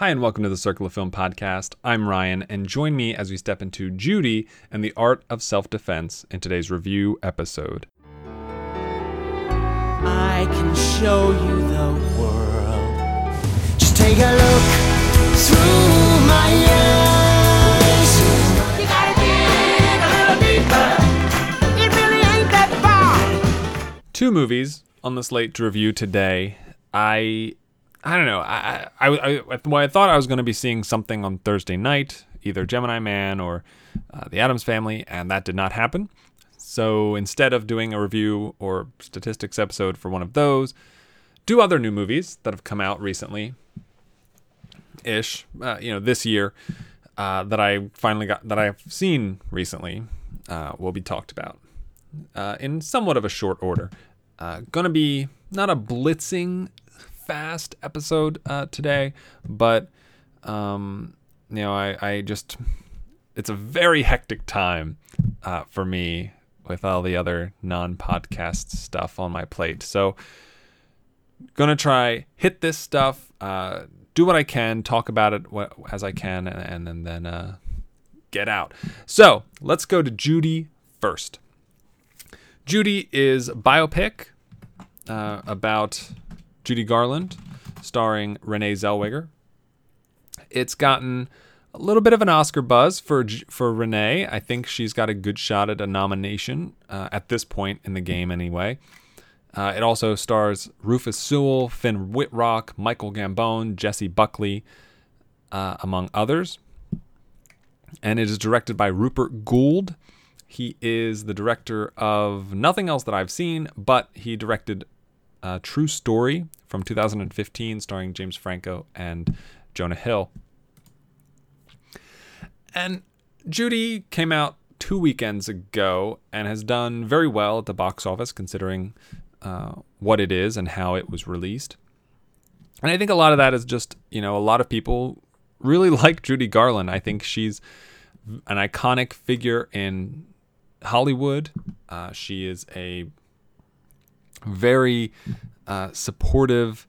Hi, and welcome to the Circle of Film podcast. I'm Ryan, and join me as we step into Judy and the art of self defense in today's review episode. I can show you the world. Just take a look through my eyes. You gotta dig a little deeper. It really ain't that far. Two movies on the slate to review today. I I don't know. I I, I, well, I thought I was going to be seeing something on Thursday night, either Gemini Man or uh, The Addams Family, and that did not happen. So instead of doing a review or statistics episode for one of those, do other new movies that have come out recently, ish, uh, you know, this year uh, that I finally got that I've seen recently uh, will be talked about uh, in somewhat of a short order. Uh, gonna be not a blitzing fast episode uh, today, but um, you know, I, I just it's a very hectic time uh, for me with all the other non-podcast stuff on my plate. So, gonna try hit this stuff, uh, do what I can, talk about it wh- as I can, and, and then uh, get out. So let's go to Judy first. Judy is biopic uh, about Judy Garland, starring Renee Zellweger. It's gotten a little bit of an Oscar buzz for for Renee. I think she's got a good shot at a nomination uh, at this point in the game, anyway. Uh, it also stars Rufus Sewell, Finn Wittrock, Michael Gambon, Jessie Buckley, uh, among others. And it is directed by Rupert Goold. He is the director of nothing else that I've seen, but he directed uh, True Story from 2015, starring James Franco and Jonah Hill. And Judy came out two weekends ago and has done very well at the box office, considering uh, what it is and how it was released. And I think a lot of that is just, you know, a lot of people really like Judy Garland. I think she's an iconic figure in Hollywood. Uh, she is a very uh, supportive,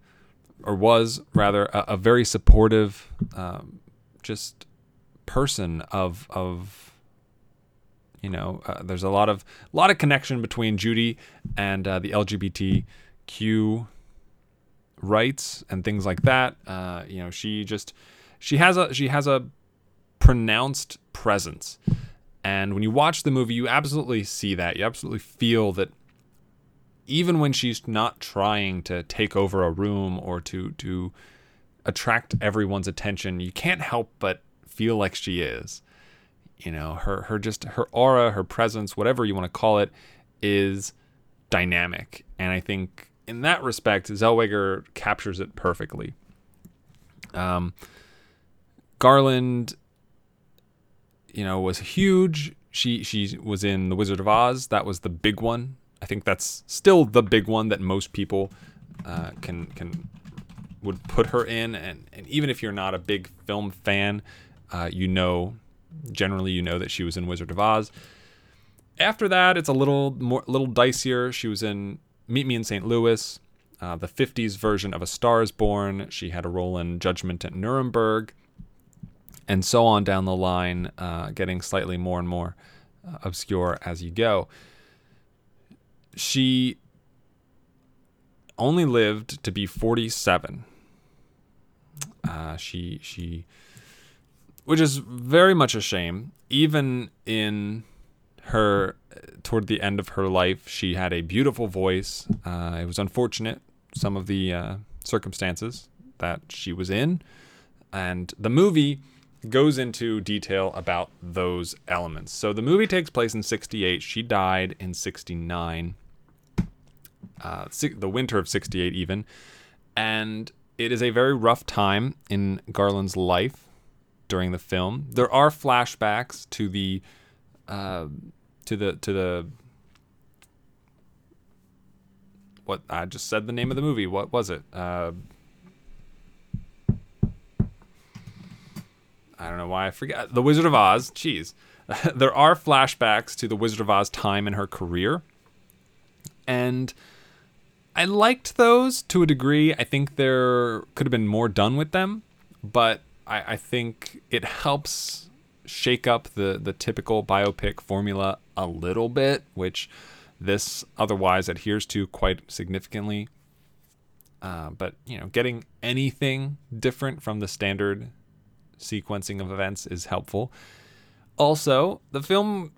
or was rather a, a very supportive, um, just person of of you know. Uh, there's a lot of a lot of connection between Judy and uh, the LGBTQ rights and things like that. Uh, you know, she just she has a she has a pronounced presence. And when you watch the movie, you absolutely see that. You absolutely feel that even when she's not trying to take over a room or to to attract everyone's attention, you can't help but feel like she is. You know, her her just her aura, her presence, whatever you want to call it, is dynamic. And I think in that respect, Zellweger captures it perfectly. Um, Garland, you know, was huge. She she was in The Wizard of Oz. That was the big one. I think that's still the big one that most people uh, can can would put her in. And and even if you're not a big film fan, uh, you know, generally you know that she was in Wizard of Oz. After that, it's a little more little dicier. She was in Meet Me in St. Louis, uh, the 50s version of A Star is Born. She had a role in Judgment at Nuremberg, and so on down the line, uh, getting slightly more and more uh, obscure as you go. She only lived to be 47. Uh, she she, which is very much a shame. Even in her toward the end of her life, she had a beautiful voice. Uh, it was unfortunate some of the uh, circumstances that she was in, and the movie goes into detail about those elements. So the movie takes place in 68. She died in 69. Uh, the winter of 68 even. And it is a very rough time in Garland's life during the film. There are flashbacks to the uh, to the to the what I just said the name of the movie. What was it? Uh, I don't know why I forget. The Wizard of Oz. Jeez. there are flashbacks to the Wizard of Oz time in her career. And I liked those to a degree. I think there could have been more done with them. but I, I think it helps shake up the the typical biopic formula a little bit, which this otherwise adheres to quite significantly. Uh, but you know, getting anything different from the standard sequencing of events is helpful. Also, the film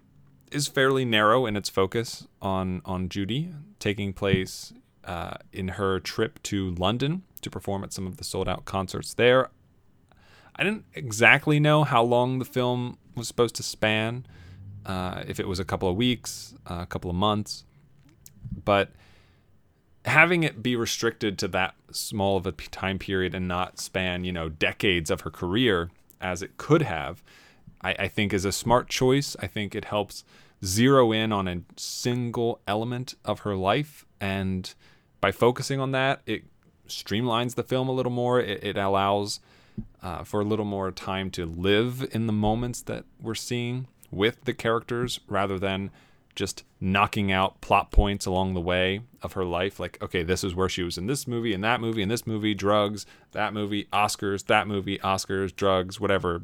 is fairly narrow in its focus on on Judy, taking place uh, in her trip to London to perform at some of the sold out concerts there. I didn't exactly know how long the film was supposed to span, uh, if it was a couple of weeks, uh, a couple of months, but having it be restricted to that small of a time period and not span, you know, decades of her career as it could have, I, I think is a smart choice. I think it helps zero in on a single element of her life. And by focusing on that, it streamlines the film a little more. It, it allows uh, for a little more time to live in the moments that we're seeing with the characters rather than just knocking out plot points along the way of her life. Like, okay, this is where she was in this movie, in that movie, in this movie, drugs, that movie, Oscars, that movie, Oscars, drugs, whatever.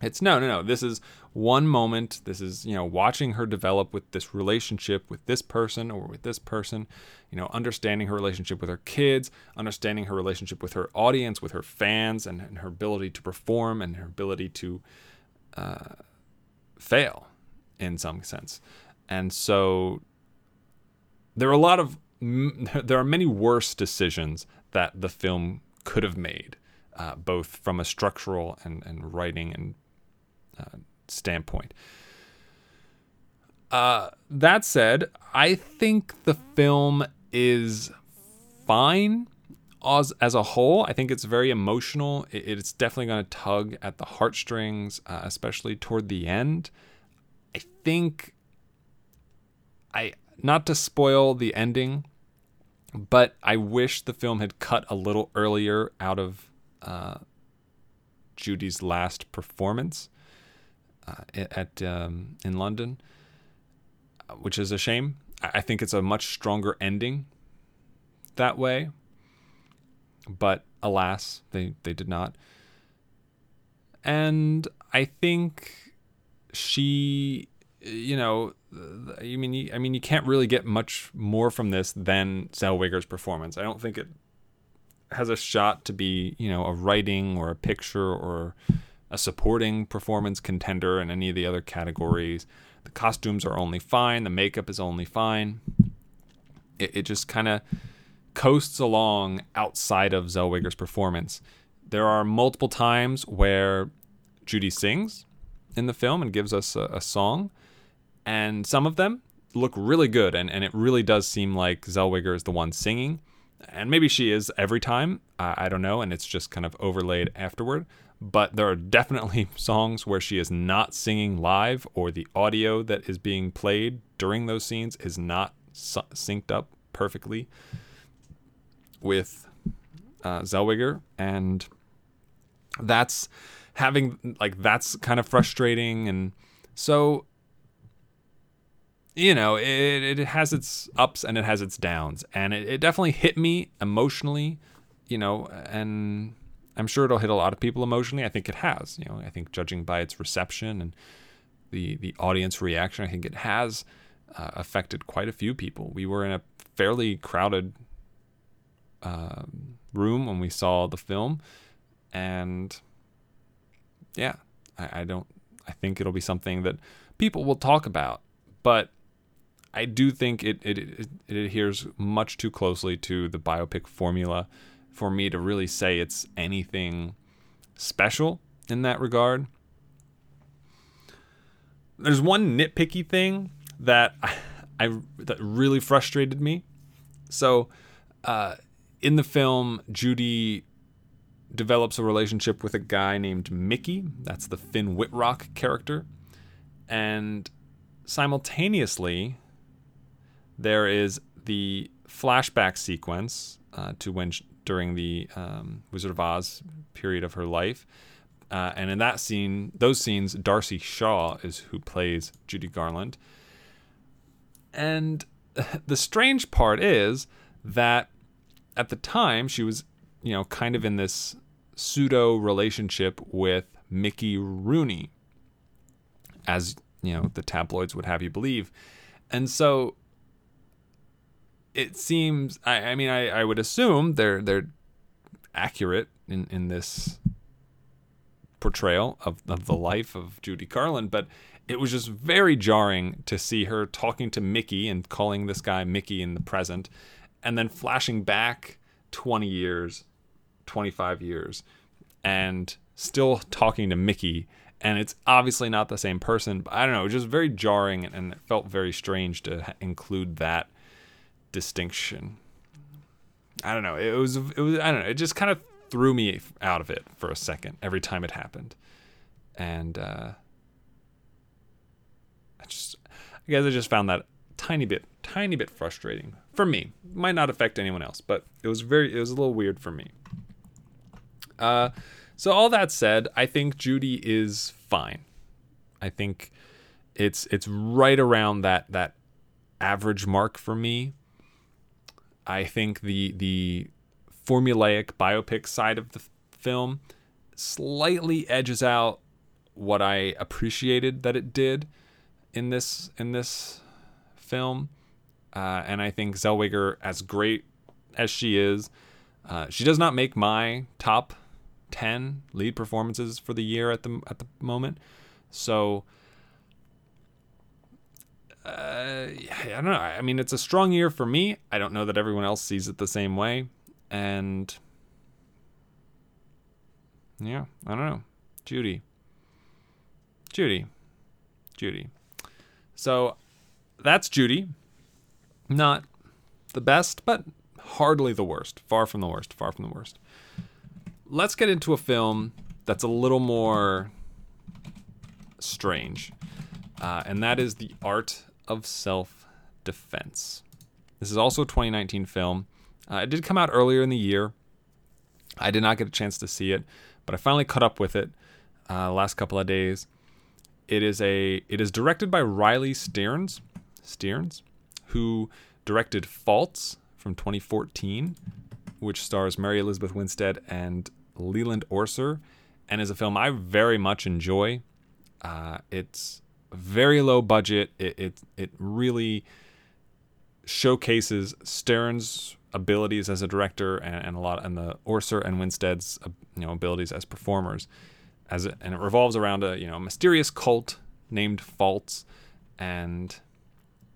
It's no, no, no. This is one moment. This is, you know, watching her develop with this relationship with this person or with this person, you know, understanding her relationship with her kids, understanding her relationship with her audience, with her fans, and, and her ability to perform and her ability to uh, fail in some sense. And so there are a lot of, there are many worse decisions that the film could have made, uh, both from a structural and, and writing and uh, standpoint. Uh, that said, I think the film is fine as, as a whole. I think it's very emotional. It, it's definitely going to tug at the heartstrings, uh, especially toward the end. I think I not to spoil the ending, but I wish the film had cut a little earlier out of uh, Judy's last performance at um, in London, uh, which is a shame. I think it's a much stronger ending that way, but alas, they they did not. And I think she, you know, I mean, I mean, you can't really get much more from this than Zellweger's performance. I don't think it has a shot to be, you know, a writing or a picture or a supporting performance contender in any of the other categories. The costumes are only fine. The makeup is only fine. It, it just kind of coasts along outside of Zellweger's performance. There are multiple times where Judy sings in the film and gives us a, a song, and some of them look really good, and, and it really does seem like Zellweger is the one singing. And maybe she is every time, uh, I don't know, and it's just kind of overlaid afterward but there are definitely songs where she is not singing live or the audio that is being played during those scenes is not su- synced up perfectly with uh, Zellweger. And that's having like that's kind of frustrating. And so you know it, it has its ups and it has its downs. And it, it definitely hit me emotionally you know and I'm sure it'll hit a lot of people emotionally. I think it has. You know, I think judging by its reception and the the audience reaction, I think it has uh, affected quite a few people. We were in a fairly crowded uh, room when we saw the film, and yeah, I, I don't. I think it'll be something that people will talk about, but I do think it, it, it, it adheres much too closely to the biopic formula for me to really say it's anything special in that regard. There's one nitpicky thing that I, I that really frustrated me. So, uh, in the film, Judy develops a relationship with a guy named Mickey. That's the Finn Wittrock character, and simultaneously, there is the flashback sequence uh, to when during the um, Wizard of Oz period of her life. Uh, and in that scene, those scenes, Darcy Shaw is who plays Judy Garland. And the strange part is that at the time she was, you know, kind of in this pseudo relationship with Mickey Rooney, as you know the tabloids would have you believe, and so it seems. I, I mean, I, I would assume they're they're accurate in in this portrayal of, of the life of Judy Garland, but it was just very jarring to see her talking to Mickey and calling this guy Mickey in the present, and then flashing back 20 years, 25 years, and still talking to Mickey. And it's obviously not the same person, but I don't know, it was just very jarring and it felt very strange to include that distinction. I don't know. It was, it was, I don't know. It just kind of threw me out of it for a second every time it happened. And, uh, I just, I guess I just found that tiny bit, tiny bit frustrating for me. Might not affect anyone else, but it was very, it was a little weird for me. Uh, so all that said, I think Judy is fine. I think it's it's right around that that average mark for me. I think the the formulaic biopic side of the film slightly edges out what I appreciated that it did in this in this film, uh, and I think Zellweger, as great as she is, uh, she does not make my top ten lead performances for the year at the at the moment. So. Uh, I don't know. I mean, it's a strong year for me. I don't know that everyone else sees it the same way, and yeah, I don't know. Judy. Judy. Judy. So that's Judy. Not the best, but hardly the worst. Far from the worst. Far from the worst. Let's get into a film that's a little more strange, uh, and that is The Art of Self Defense. This is also a 2019 film. Uh, it did come out earlier in the year. I did not get a chance to see it, but I finally caught up with it uh, last couple of days. It is a it is directed by Riley Stearns, Stearns, who directed Faults from 2014, which stars Mary Elizabeth Winstead and Leland Orser, and is a film I very much enjoy. Uh, it's very low budget. It it, it really showcases Stearns' abilities as a director and, and a lot and the Orser and Winstead's uh, you know abilities as performers. As it, and it revolves around a you know mysterious cult named Faults, and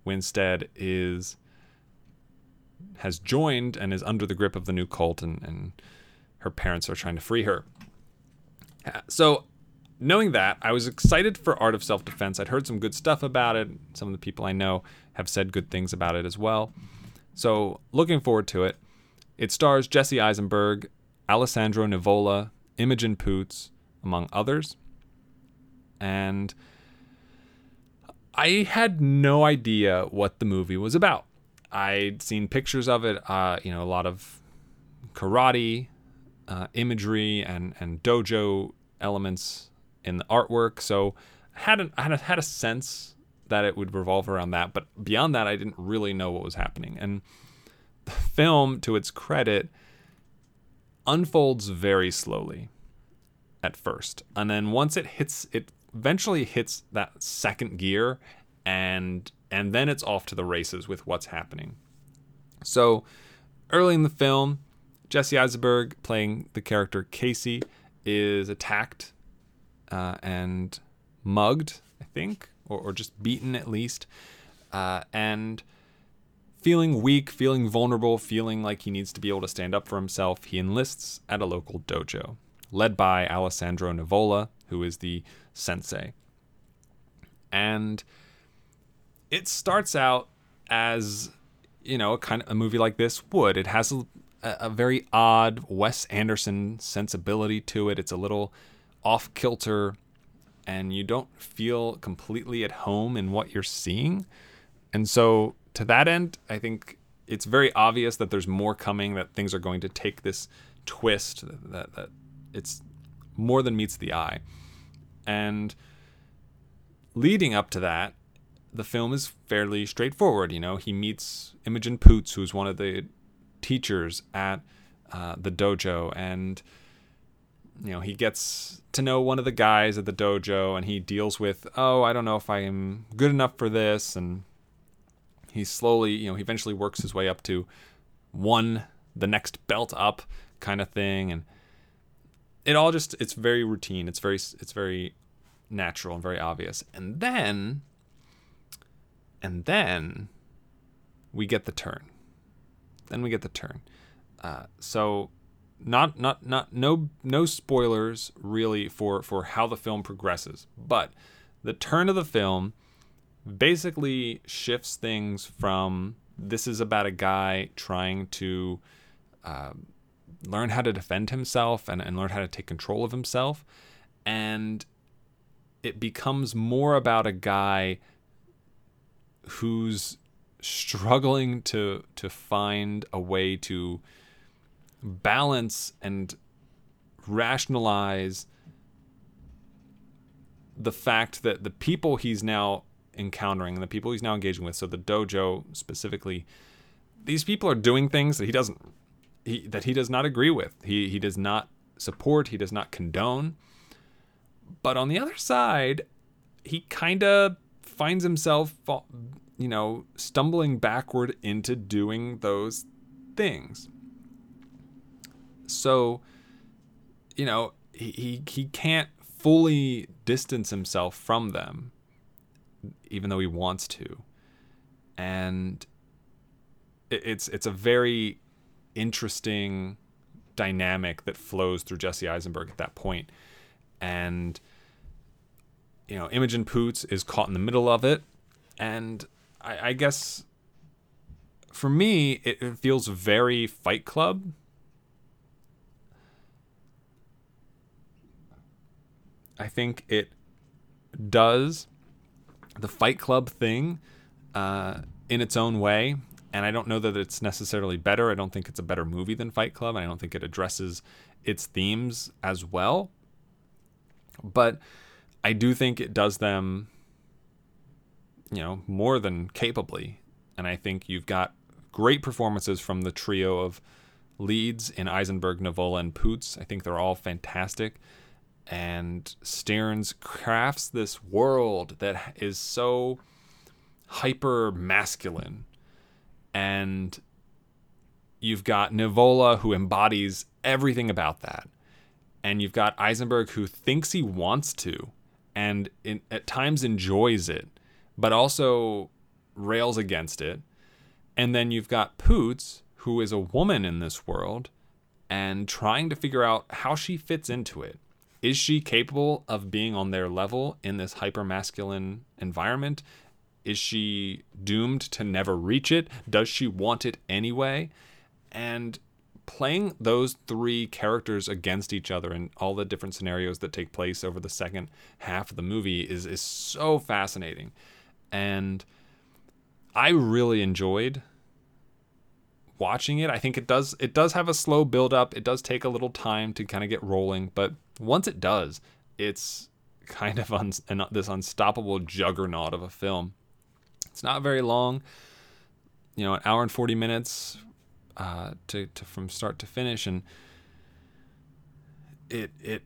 Winstead is has joined and is under the grip of the new cult, and, and her parents are trying to free her. Uh, So, knowing that, I was excited for Art of Self Defense. I'd heard some good stuff about it. Some of the people I know have said good things about it as well. So, looking forward to it. It stars Jesse Eisenberg, Alessandro Nivola, Imogen Poots, among others. And I had no idea what the movie was about. I'd seen pictures of it, uh, you know, a lot of karate uh, imagery and, and dojo elements in the artwork. So I had, had, a, had a sense that it would revolve around that. But beyond that, I didn't really know what was happening. And the film, to its credit, unfolds very slowly at first. And then once it hits, it eventually hits that second gear and and then it's off to the races with what's happening. So early in the film, Jesse Eisenberg, playing the character Casey, is attacked uh, and mugged, I think, or, or just beaten at least, uh, and feeling weak, feeling vulnerable, feeling like he needs to be able to stand up for himself, he enlists at a local dojo, led by Alessandro Nivola, who is the sensei. And it starts out as you know, a kind of a movie like this would. It has a, a very odd Wes Anderson sensibility to it. It's a little off kilter, and you don't feel completely at home in what you're seeing. And so, to that end, I think it's very obvious that there's more coming. That things are going to take this twist. That that it's more than meets the eye, and leading up to that, the film is fairly straightforward. You know, he meets Imogen Poots, who's one of the teachers at uh, the dojo, and you know, he gets to know one of the guys at the dojo and he deals with, oh, I don't know if I am good enough for this. And he slowly, you know, he eventually works his way up to one, the next belt up kind of thing. And it all just, it's very routine. It's very, it's very natural and very obvious. And then, and then we get the turn. Then we get the turn. Uh, so not not not no no spoilers really for for how the film progresses, but the turn of the film basically shifts things from this is about a guy trying to uh, learn how to defend himself and, and learn how to take control of himself and it becomes more about a guy who's struggling to to find a way to balance and rationalize the fact that the people he's now encountering, the people he's now engaging with, so the dojo specifically, these people are doing things that he doesn't he, that he does not agree with. He he does not support, he does not condone. But on the other side, he kind of finds himself you know, stumbling backward into doing those things. So, you know, he, he, can't fully distance himself from them, even though he wants to. And it's it's a very interesting dynamic that flows through Jesse Eisenberg at that. And you know, Imogen Poots is caught in the middle of it, and I, I guess for me, it, it feels very Fight Club I think it does the Fight Club thing uh, in its own way. And I don't know that it's necessarily better. I don't think it's a better movie than Fight Club. I don't think it addresses its themes as well. But I do think it does them, you know, more than capably. And I think you've got great performances from the trio of leads in Eisenberg, Nivola, and Poots. I think they're all fantastic and Stearns crafts this world that is so hyper masculine. And you've got Nivola who embodies everything about that. And you've got Eisenberg who thinks he wants to and in, at times enjoys it, but also rails against it. And then you've got Poots, who is a woman in this world and trying to figure out how she fits into it is she capable of being on their level in this hyper masculine environment? Is she doomed to never reach it? Does she want it anyway? And playing those three characters against each other and all the different scenarios that take place over the second half of the movie is is so fascinating. And I really enjoyed watching it. I think it does it does have a slow build up. It does take a little time to kind of get rolling, but once it does, it's kind of un- this unstoppable juggernaut of a film. It's not very long, you know, an hour and 40 minutes uh, to, to from start to finish. And it, it,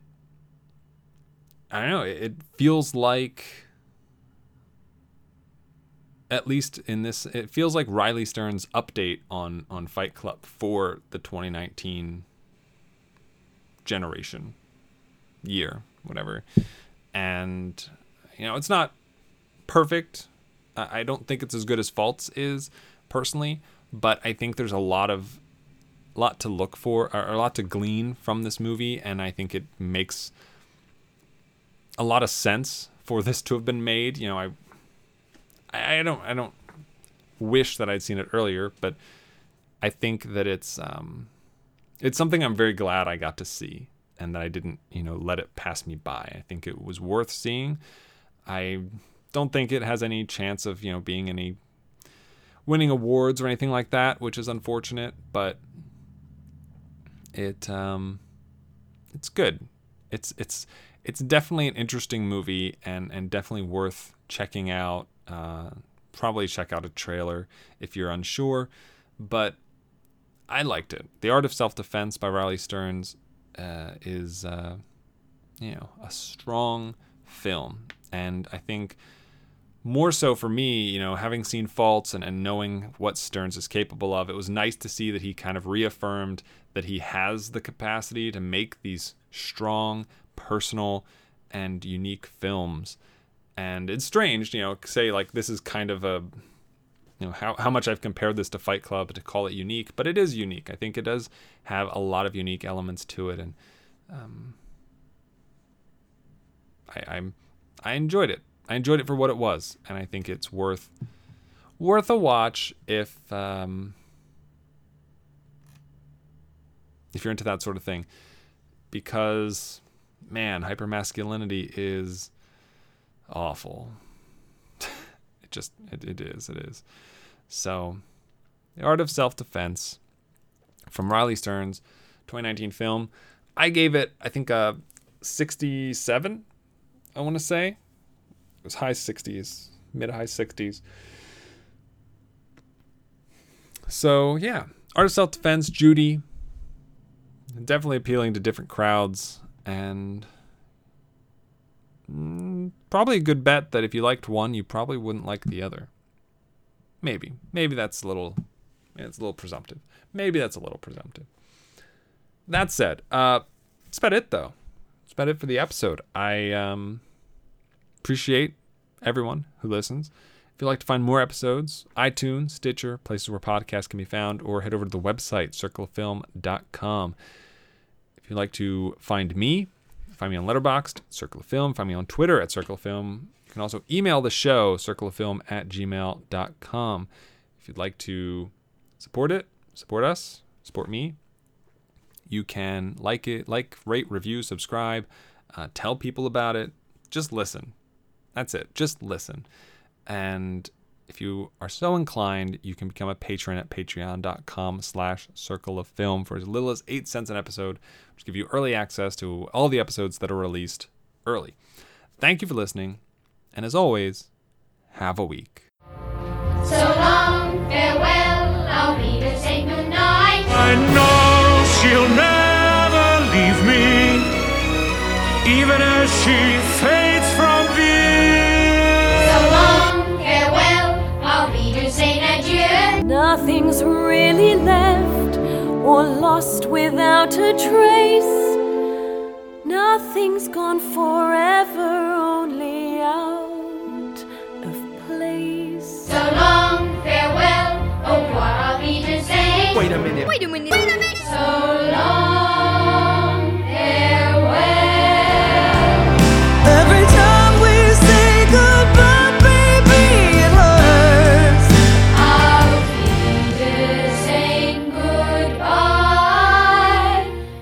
I don't know, it feels like, at least in this, it feels like Riley Stearns' update on, on Fight Club for the 2019 generation year, whatever. And you know, it's not perfect. I don't think it's as good as Faults is personally, but I think there's a lot of lot to look for or a lot to glean from this movie and I think it makes a lot of sense for this to have been made. You know, I I don't I don't wish that I'd seen it earlier, but I think that it's um it's something I'm very glad I got to see and that I didn't, you know, let it pass me by. I think it was worth seeing. I don't think it has any chance of, you know, being any winning awards or anything like that, which is unfortunate, but it um it's good. It's it's it's definitely an interesting movie and and definitely worth checking out. Uh, probably check out a trailer if you're unsure, but I liked it. The Art of Self Defense by Riley Stearns uh, is, uh, you know, a strong film. And I think more so for me, you know, having seen faults and, and knowing what Stearns is capable of, it was nice to see that he kind of reaffirmed that he has the capacity to make these strong, personal, and unique films. And it's strange, you know, say like this is kind of a you know how, how much I've compared this to Fight Club to call it unique, but it is unique. I think it does have a lot of unique elements to it, and um, I, I'm I enjoyed it. I enjoyed it for what it was, and I think it's worth worth a watch if um, if you're into that sort of thing, because man, hypermasculinity is awful. it just it, it is it is. So, the art of self defense from Riley Stearns, 2019 film. I gave it I think a 67. I want to say it was high 60s, mid high 60s. So yeah, art of self defense, Judy, definitely appealing to different crowds, and probably a good bet that if you liked one, you probably wouldn't like the other. Maybe, maybe that's a little, it's a little presumptive. Maybe that's a little presumptive. That said, uh, that's about it though. That's about it for the episode. I um appreciate everyone who listens. If you'd like to find more episodes, iTunes, Stitcher, places where podcasts can be found, or head over to the website, circlefilm.com. If you'd like to find me, find me on Letterboxd, Circle of Film, find me on Twitter at Circle of Film. You can also email the show, circleoffilm at gmail.com. If you'd like to support it, support us, support me, you can like it, like, rate, review, subscribe, uh, tell people about it. Just listen. That's it. Just listen. And if you are so inclined, you can become a patron at patreon.com slash circle of film for as little as eight cents an episode, which give you early access to all the episodes that are released early. Thank you for listening, and as always, have a week. So long, farewell, I'll be to say goodnight. I know she'll never leave me, even as she fades from Nothing's really left or lost without a trace. Nothing's gone forever, only out of place. So long, farewell, au revoir, I'll be to say. Wait a minute. So long.